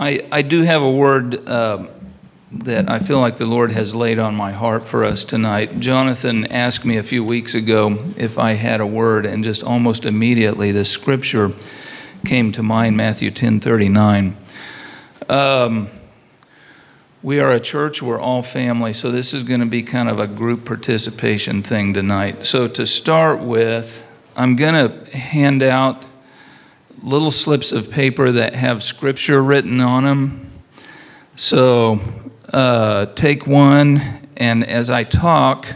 I, I do have a word uh, that I feel like the Lord has laid on my heart for us tonight. Jonathan asked me a few weeks ago if I had a word, and just almost immediately the scripture came to mind Matthew 10 39. Um, we are a church, we're all family, so this is going to be kind of a group participation thing tonight. So, to start with, I'm going to hand out little slips of paper that have scripture written on them. So, uh, take one, and as I talk,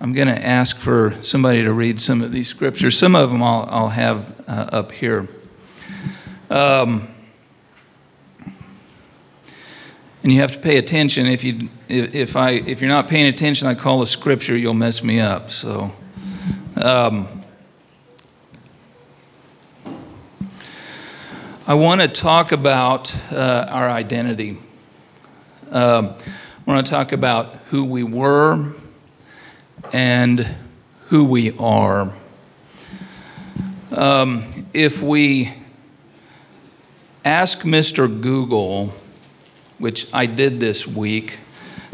I'm going to ask for somebody to read some of these scriptures. Some of them I'll, I'll have uh, up here. Um, and you have to pay attention. If you if I if you're not paying attention, I call a scripture, you'll mess me up. So. Um, I want to talk about uh, our identity. Um, I want to talk about who we were and who we are. Um, if we ask Mr. Google, which I did this week,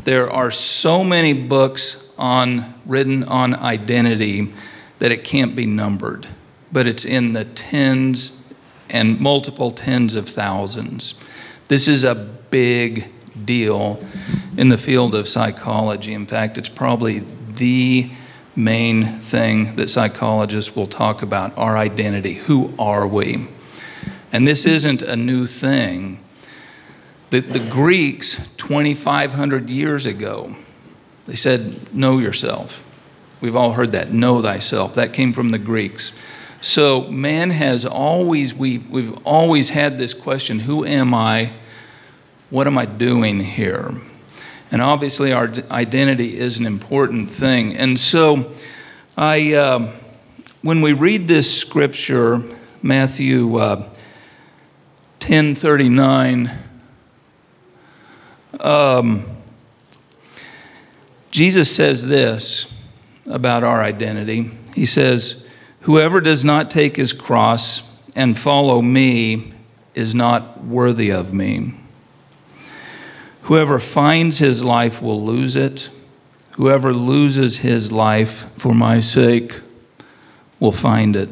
there are so many books on written on identity that it can't be numbered, but it's in the tens and multiple tens of thousands. This is a big deal in the field of psychology. In fact, it's probably the main thing that psychologists will talk about our identity. Who are we? And this isn't a new thing. The, the Greeks, 2,500 years ago, they said, Know yourself. We've all heard that, know thyself. That came from the Greeks. So man has always, we, we've always had this question who am I? What am I doing here? And obviously, our identity is an important thing. And so, I, uh, when we read this scripture, Matthew uh, 10 39, um, Jesus says this about our identity. He says, Whoever does not take his cross and follow me is not worthy of me. Whoever finds his life will lose it. Whoever loses his life for my sake will find it.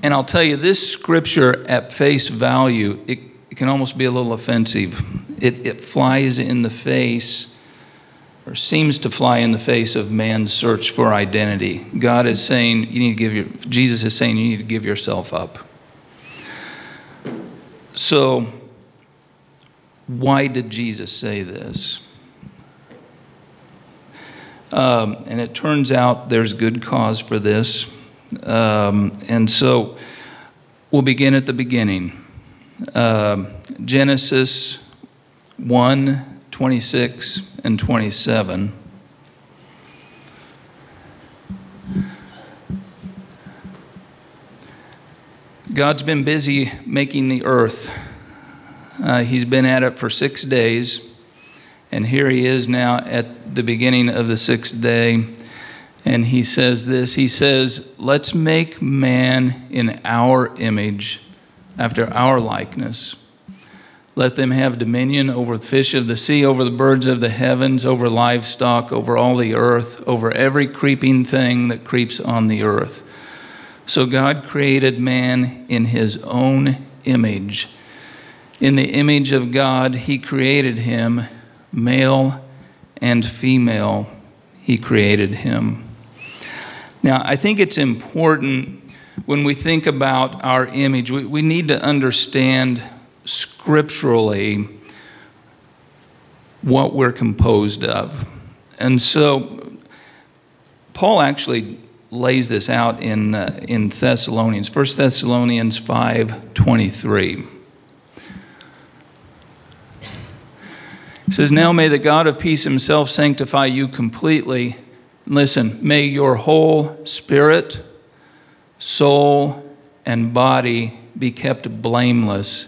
And I'll tell you, this scripture at face value, it, it can almost be a little offensive. It, it flies in the face, or seems to fly in the face of man's search for identity. God is saying, you need to give your, Jesus is saying, you need to give yourself up. So, why did Jesus say this? Um, and it turns out there's good cause for this. Um, and so we'll begin at the beginning. Uh, Genesis 1 26 and 27. God's been busy making the earth. Uh, he's been at it for six days, and here he is now at the beginning of the sixth day and he says this He says, Let's make man in our image, after our likeness. Let them have dominion over the fish of the sea, over the birds of the heavens, over livestock, over all the earth, over every creeping thing that creeps on the earth. So God created man in his own image. In the image of God, he created him, male and female, he created him. Now, I think it's important when we think about our image, we, we need to understand scripturally what we're composed of. And so, Paul actually lays this out in, uh, in Thessalonians, 1 Thessalonians 5 23. It says, Now may the God of peace himself sanctify you completely Listen, may your whole spirit, soul, and body be kept blameless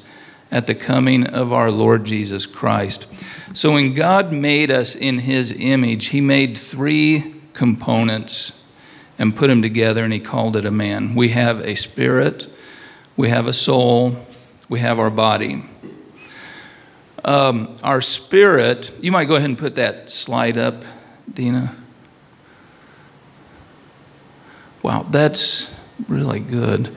at the coming of our Lord Jesus Christ. So, when God made us in his image, he made three components and put them together, and he called it a man. We have a spirit, we have a soul, we have our body. Um, our spirit, you might go ahead and put that slide up, Dina. Wow, that's really good.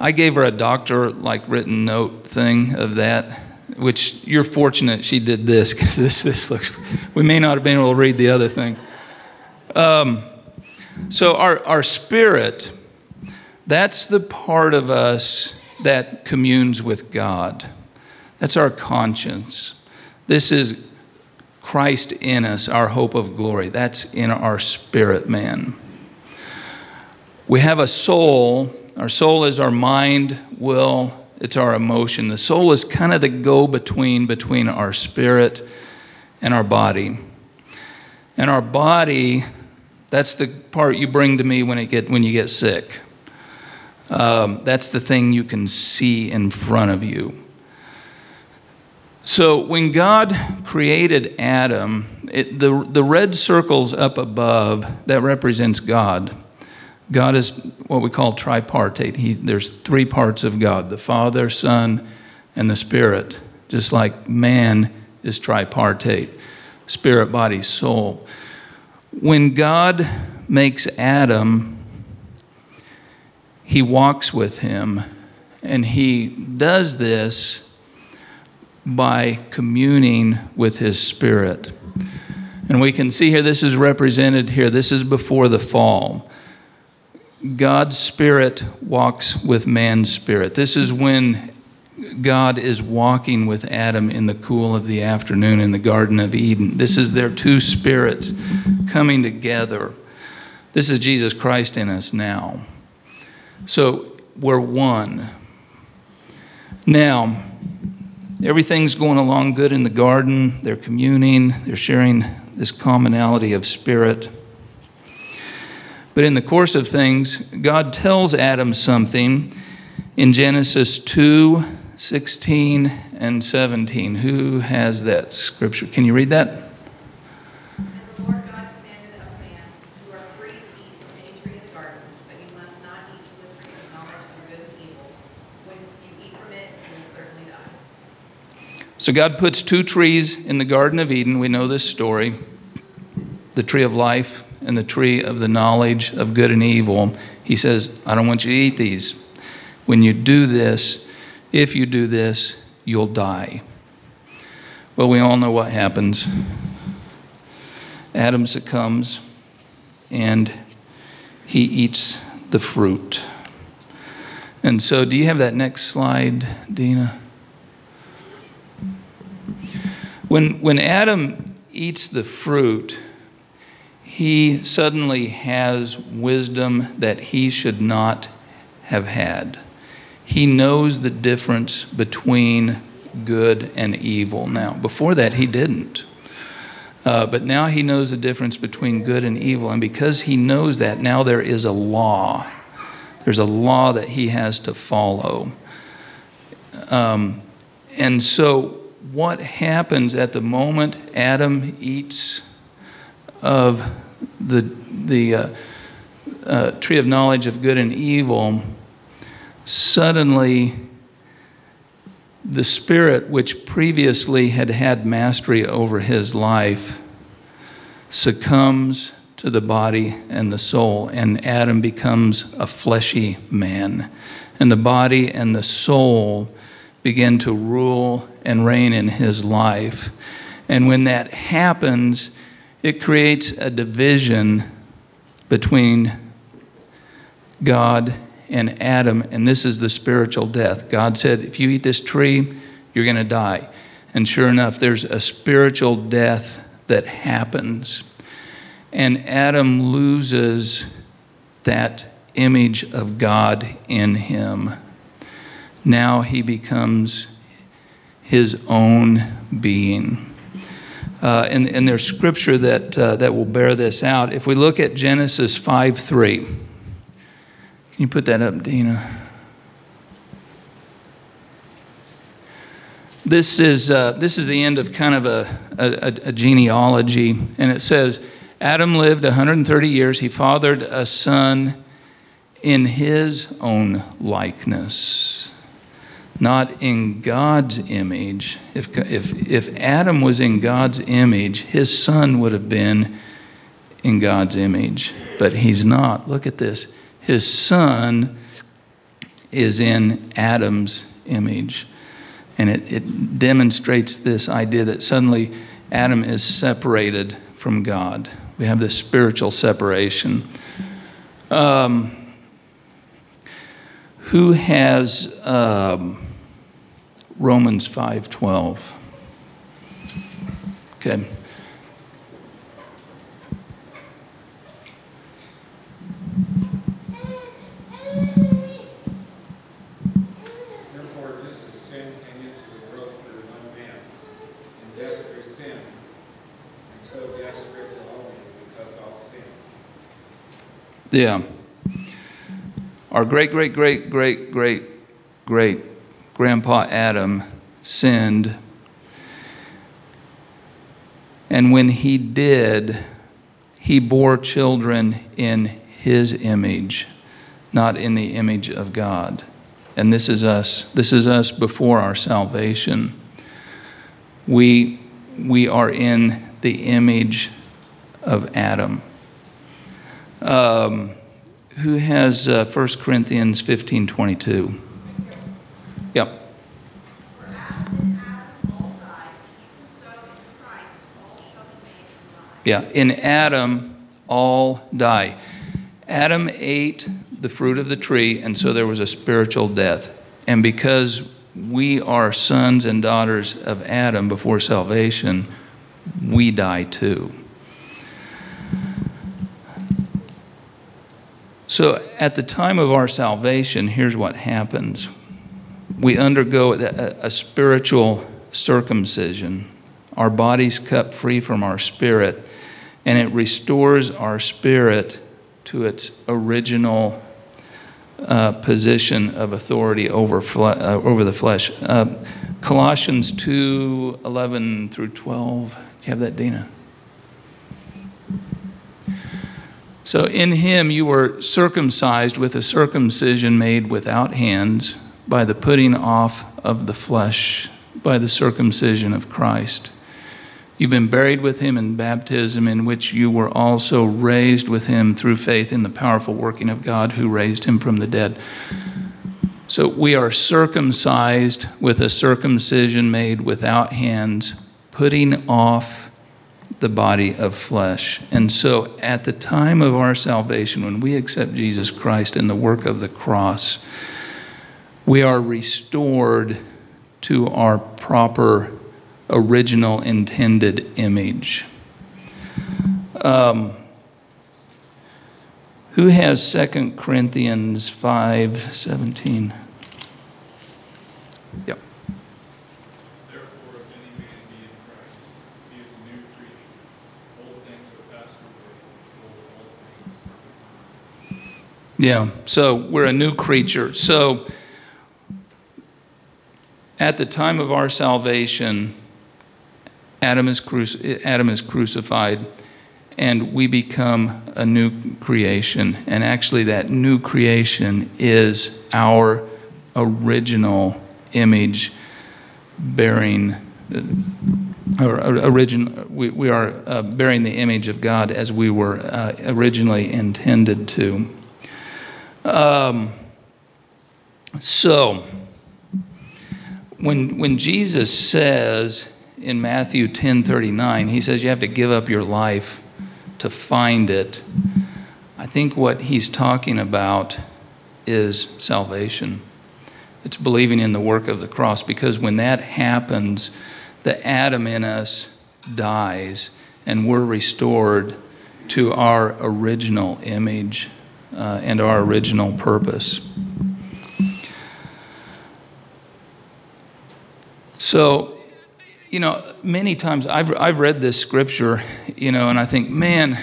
I gave her a doctor like written note thing of that, which you're fortunate she did this because this, this looks, we may not have been able to read the other thing. Um, so, our, our spirit, that's the part of us that communes with God. That's our conscience. This is Christ in us, our hope of glory. That's in our spirit, man. We have a soul. Our soul is our mind, will, it's our emotion. The soul is kind of the go between between our spirit and our body. And our body, that's the part you bring to me when, it get, when you get sick. Um, that's the thing you can see in front of you. So when God created Adam, it, the, the red circles up above, that represents God. God is what we call tripartite. He, there's three parts of God the Father, Son, and the Spirit, just like man is tripartite spirit, body, soul. When God makes Adam, he walks with him, and he does this by communing with his spirit. And we can see here, this is represented here. This is before the fall. God's spirit walks with man's spirit. This is when God is walking with Adam in the cool of the afternoon in the Garden of Eden. This is their two spirits coming together. This is Jesus Christ in us now. So we're one. Now, everything's going along good in the garden. They're communing, they're sharing this commonality of spirit. But in the course of things, God tells Adam something in Genesis 2 16 and 17. Who has that scripture? Can you read that? So God puts two trees in the Garden of Eden. We know this story the tree of life and the tree of the knowledge of good and evil. He says, I don't want you to eat these. When you do this, if you do this, you'll die. Well, we all know what happens. Adam succumbs and he eats the fruit. And so, do you have that next slide, Dina? When, when Adam eats the fruit, he suddenly has wisdom that he should not have had. He knows the difference between good and evil now. Before that, he didn't. Uh, but now he knows the difference between good and evil. And because he knows that, now there is a law. There's a law that he has to follow. Um, and so what happens at the moment Adam eats of the, the uh, uh, tree of knowledge of good and evil, suddenly the spirit which previously had had mastery over his life succumbs to the body and the soul, and Adam becomes a fleshy man. And the body and the soul begin to rule and reign in his life. And when that happens, it creates a division between God and Adam, and this is the spiritual death. God said, If you eat this tree, you're going to die. And sure enough, there's a spiritual death that happens. And Adam loses that image of God in him. Now he becomes his own being. Uh, and, and, there's scripture that, uh, that will bear this out. If we look at Genesis 5 3, can you put that up, Dina? This is, uh, this is the end of kind of a, a, a genealogy, and it says Adam lived 130 years. He fathered a son in his own likeness not in God's image. If, if, if Adam was in God's image, his son would have been in God's image, but he's not. Look at this. His son is in Adam's image. And it, it demonstrates this idea that suddenly Adam is separated from God. We have this spiritual separation. Um, who has um, Romans 5:12? Okay. Therefore, just as sin came into the world through one man, and death through sin, and so death spread to all men because all sinned. Yeah. Our great, great, great, great, great, great grandpa Adam sinned. And when he did, he bore children in his image, not in the image of God. And this is us. This is us before our salvation. We, we are in the image of Adam. Um, who has uh, 1 Corinthians 15 22? Yep. For as in Adam all died, even so in Christ all shall be made alive. Yeah, in Adam, all die. Adam ate the fruit of the tree, and so there was a spiritual death. And because we are sons and daughters of Adam before salvation, we die too. So at the time of our salvation, here's what happens we undergo a, a spiritual circumcision. Our body's cut free from our spirit, and it restores our spirit to its original uh, position of authority over, fle- uh, over the flesh. Uh, Colossians 2 11 through 12. Do you have that, Dina? So in him you were circumcised with a circumcision made without hands by the putting off of the flesh, by the circumcision of Christ. You've been buried with him in baptism, in which you were also raised with him through faith in the powerful working of God who raised him from the dead. So we are circumcised with a circumcision made without hands, putting off the body of flesh. And so at the time of our salvation, when we accept Jesus Christ and the work of the cross, we are restored to our proper original intended image. Um, who has 2 Corinthians 5 17? Yep. Therefore, if any man be in Christ, he is a new creature. Old things are passed away, behold, all things are become Yeah, so we're a new creature. So at the time of our salvation, Adam is, cruci- Adam is crucified and we become a new creation. And actually, that new creation is our original image bearing, or origin, we, we are uh, bearing the image of God as we were uh, originally intended to. Um, so, when, when Jesus says in Matthew 10 39, he says you have to give up your life to find it. I think what he's talking about is salvation. It's believing in the work of the cross because when that happens, the Adam in us dies and we're restored to our original image uh, and our original purpose. So, you know, many times I've, I've read this scripture, you know, and I think, man,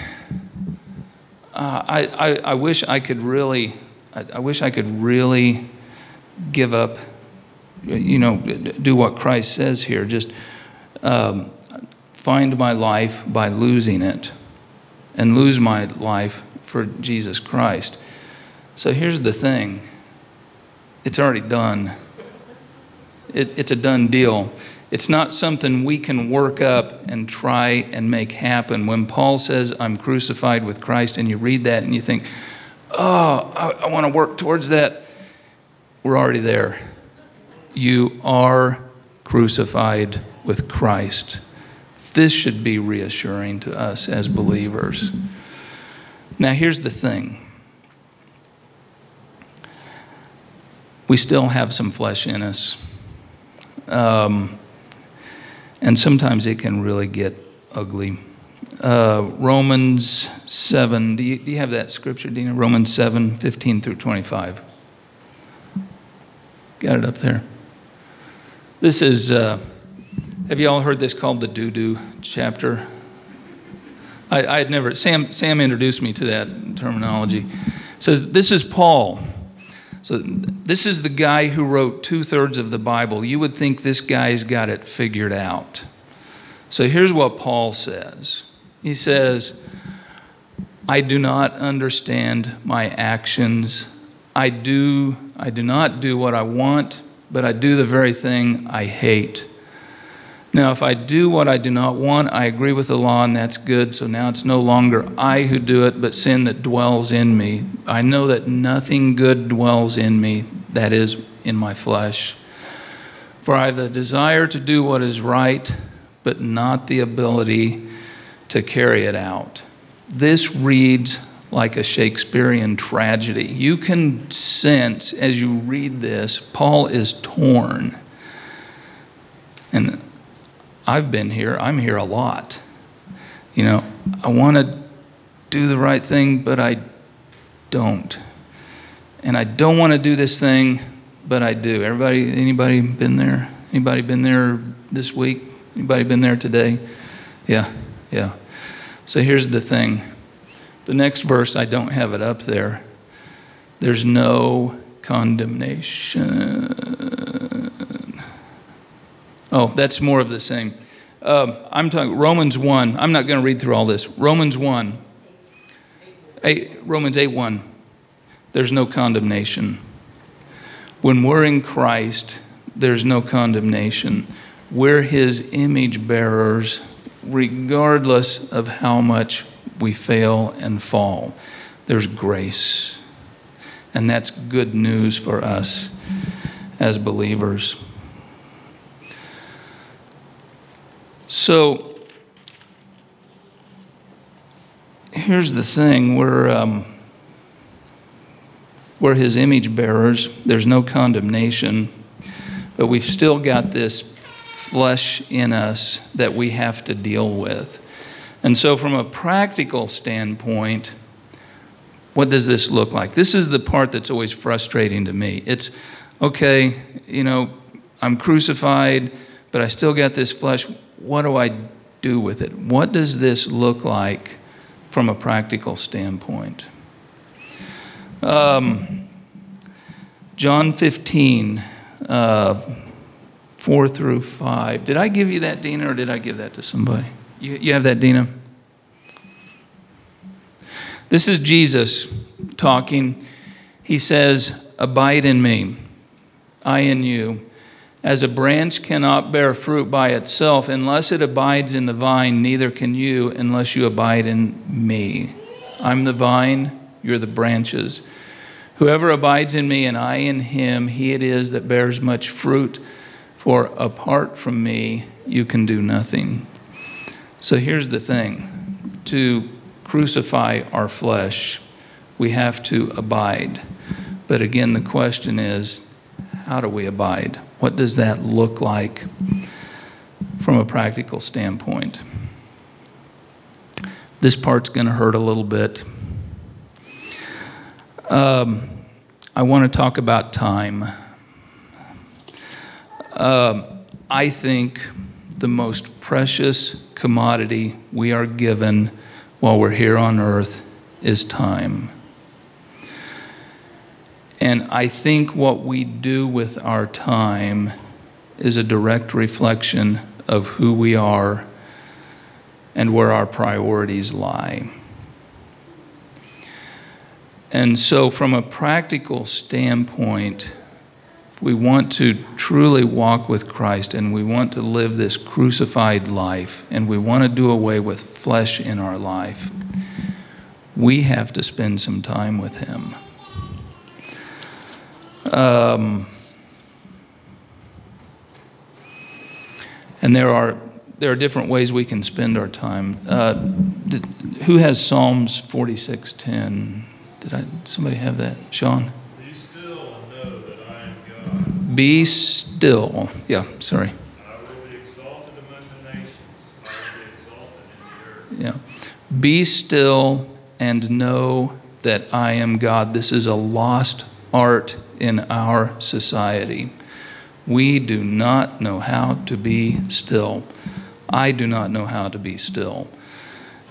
uh, I, I, I wish I could really, I, I wish I could really give up, you know, do what Christ says here. Just um, find my life by losing it and lose my life for Jesus Christ. So here's the thing it's already done. It, it's a done deal. It's not something we can work up and try and make happen. When Paul says, I'm crucified with Christ, and you read that and you think, oh, I, I want to work towards that, we're already there. You are crucified with Christ. This should be reassuring to us as believers. Now, here's the thing we still have some flesh in us. Um, and sometimes it can really get ugly. Uh, Romans 7, do you, do you have that scripture, Dina? Romans 7, 15 through 25. Got it up there. This is, uh, have you all heard this called the doo doo chapter? I, had never, Sam, Sam introduced me to that terminology. It says, This is Paul. So, this is the guy who wrote two thirds of the Bible. You would think this guy's got it figured out. So, here's what Paul says He says, I do not understand my actions. I do, I do not do what I want, but I do the very thing I hate. Now, if I do what I do not want, I agree with the law, and that's good. So now it's no longer I who do it, but sin that dwells in me. I know that nothing good dwells in me, that is, in my flesh. For I have the desire to do what is right, but not the ability to carry it out. This reads like a Shakespearean tragedy. You can sense as you read this, Paul is torn. And I've been here, I'm here a lot. You know, I want to do the right thing, but I don't. And I don't want to do this thing, but I do. Everybody, anybody been there? Anybody been there this week? Anybody been there today? Yeah, yeah. So here's the thing. The next verse, I don't have it up there. There's no condemnation. Oh, that's more of the same. Uh, I'm talking Romans 1. I'm not going to read through all this. Romans 1. Eight, Romans 8 1. There's no condemnation. When we're in Christ, there's no condemnation. We're his image bearers, regardless of how much we fail and fall. There's grace. And that's good news for us as believers. So here's the thing we're, um, we're his image bearers, there's no condemnation, but we've still got this flesh in us that we have to deal with. And so, from a practical standpoint, what does this look like? This is the part that's always frustrating to me. It's okay, you know, I'm crucified, but I still got this flesh. What do I do with it? What does this look like from a practical standpoint? Um, John 15, uh, 4 through 5. Did I give you that, Dina, or did I give that to somebody? You, you have that, Dina? This is Jesus talking. He says, Abide in me, I in you. As a branch cannot bear fruit by itself unless it abides in the vine, neither can you unless you abide in me. I'm the vine, you're the branches. Whoever abides in me and I in him, he it is that bears much fruit, for apart from me, you can do nothing. So here's the thing to crucify our flesh, we have to abide. But again, the question is how do we abide? What does that look like from a practical standpoint? This part's going to hurt a little bit. Um, I want to talk about time. Um, I think the most precious commodity we are given while we're here on earth is time. And I think what we do with our time is a direct reflection of who we are and where our priorities lie. And so, from a practical standpoint, we want to truly walk with Christ and we want to live this crucified life and we want to do away with flesh in our life, we have to spend some time with Him. Um, and there are there are different ways we can spend our time. Uh, did, who has Psalms forty six ten? Did I somebody have that? Sean. Be still and know that I am God. Be still. Yeah, sorry. I will be exalted among the nations. I will be exalted in the earth. Yeah. Be still and know that I am God. This is a lost art in our society. We do not know how to be still. I do not know how to be still.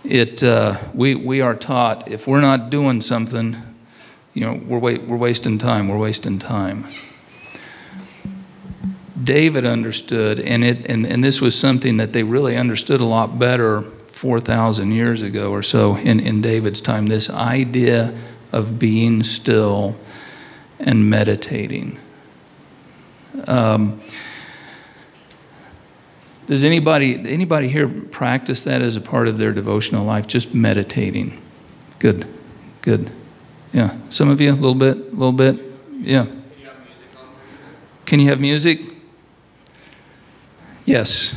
It, uh, we, we are taught if we're not doing something, you know, we're, wa- we're wasting time, we're wasting time. David understood, and, it, and, and this was something that they really understood a lot better 4,000 years ago or so in, in David's time this idea of being still and meditating. Um, does anybody, anybody here practice that as a part of their devotional life? Just meditating. Good, good. Yeah. Some of you, a little bit, a little bit. Yeah. Can you have music? Yes.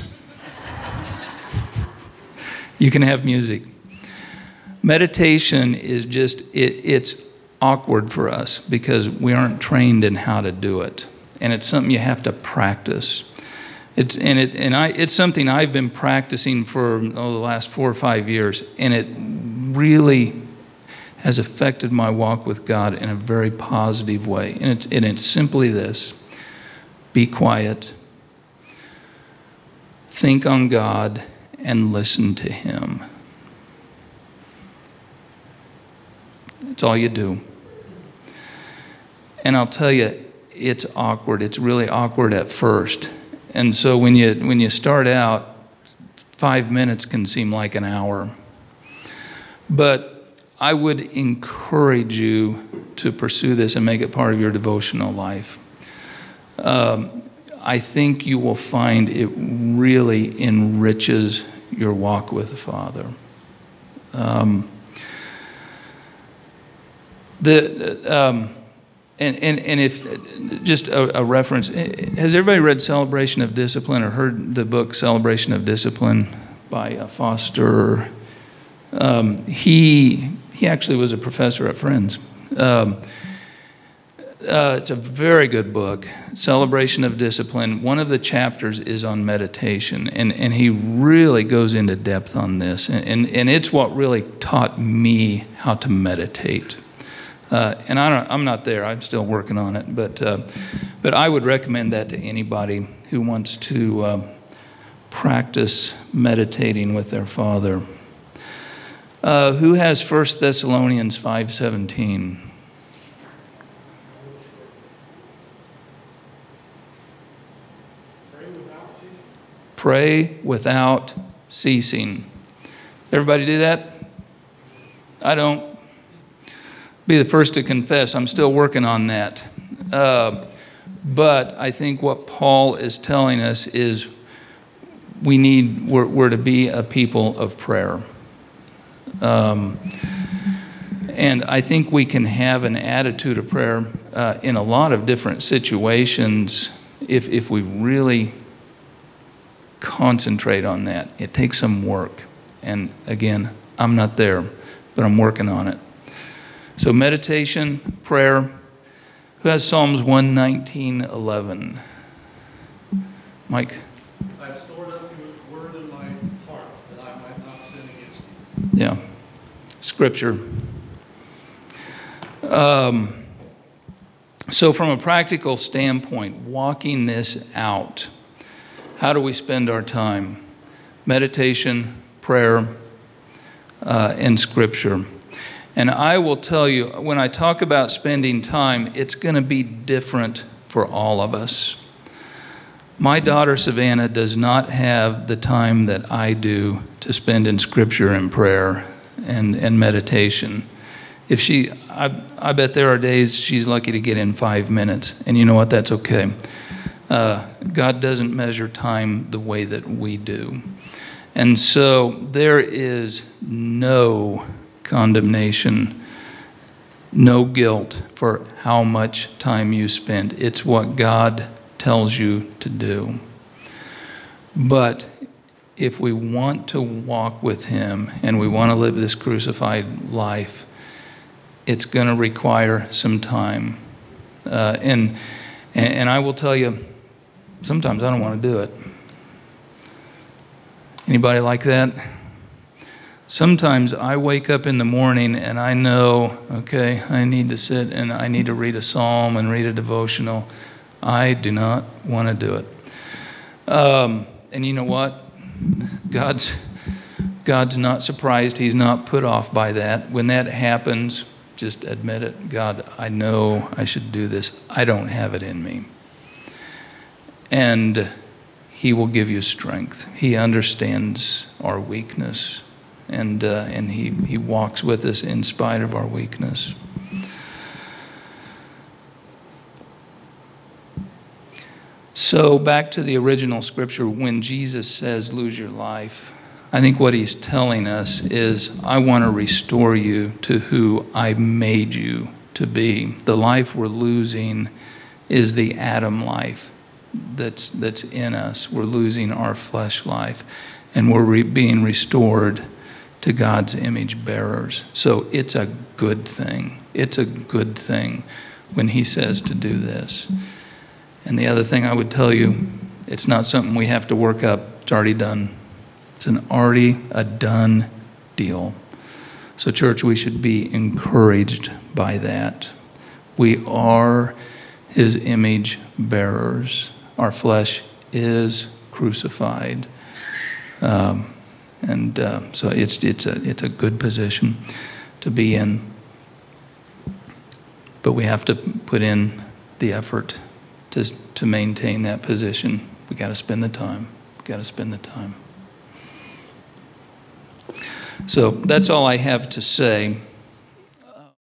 you can have music. Meditation is just, it, it's awkward for us because we aren't trained in how to do it. And it's something you have to practice. It's, and it, and I, it's something I've been practicing for oh, the last four or five years, and it really has affected my walk with God in a very positive way. And it's, and it's simply this be quiet, think on God, and listen to Him. That's all you do. And I'll tell you, it's awkward. It's really awkward at first. And so when you, when you start out, five minutes can seem like an hour. But I would encourage you to pursue this and make it part of your devotional life. Um, I think you will find it really enriches your walk with the Father. Um, the, um, and, and, and if, just a, a, reference, has everybody read Celebration of Discipline or heard the book Celebration of Discipline by uh, Foster? Um, he, he actually was a professor at Friends. Um, uh, it's a very good book, Celebration of Discipline. One of the chapters is on meditation, and, and he really goes into depth on this. And, and, and it's what really taught me how to meditate. Uh, and I I'm not there. I'm still working on it. But, uh, but I would recommend that to anybody who wants to uh, practice meditating with their Father. Uh, who has 1 Thessalonians 5.17? Pray without ceasing. Everybody do that? I don't be the first to confess, I'm still working on that. Uh, but I think what Paul is telling us is we need, we're, we're to be a people of prayer. Um, and I think we can have an attitude of prayer uh, in a lot of different situations if, if we really concentrate on that. It takes some work. And again, I'm not there, but I'm working on it. So, meditation, prayer. Who has Psalms 119, 11? Mike? I've stored up your word in my heart that I might not sin against you. Yeah. Scripture. Um, so, from a practical standpoint, walking this out, how do we spend our time? Meditation, prayer, uh, and Scripture. And I will tell you, when I talk about spending time, it's going to be different for all of us. My daughter Savannah does not have the time that I do to spend in scripture and prayer and, and meditation. If she, I, I bet there are days she's lucky to get in five minutes. And you know what? That's okay. Uh, God doesn't measure time the way that we do. And so there is no condemnation, no guilt for how much time you spend. It's what God tells you to do. But if we want to walk with Him and we want to live this crucified life, it's going to require some time. Uh, and, and I will tell you, sometimes I don't want to do it. Anybody like that? Sometimes I wake up in the morning and I know, okay, I need to sit and I need to read a psalm and read a devotional. I do not want to do it. Um, and you know what? God's, God's not surprised. He's not put off by that. When that happens, just admit it. God, I know I should do this. I don't have it in me. And He will give you strength. He understands our weakness, and, uh, and he, he walks with us in spite of our weakness. So, back to the original scripture, when Jesus says, lose your life, I think what he's telling us is, I want to restore you to who I made you to be. The life we're losing is the Adam life that's, that's in us. We're losing our flesh life, and we're re- being restored to God's image bearers. So it's a good thing. It's a good thing when he says to do this. And the other thing I would tell you, it's not something we have to work up. It's already done. It's an already a done deal. So, church, we should be encouraged by that. We are his image bearers. Our flesh is crucified. Um, and uh, so it's, it's, a, it's a good position to be in. But we have to put in the effort to, to maintain that position. We got to spend the time. We got to spend the time. So that's all I have to say.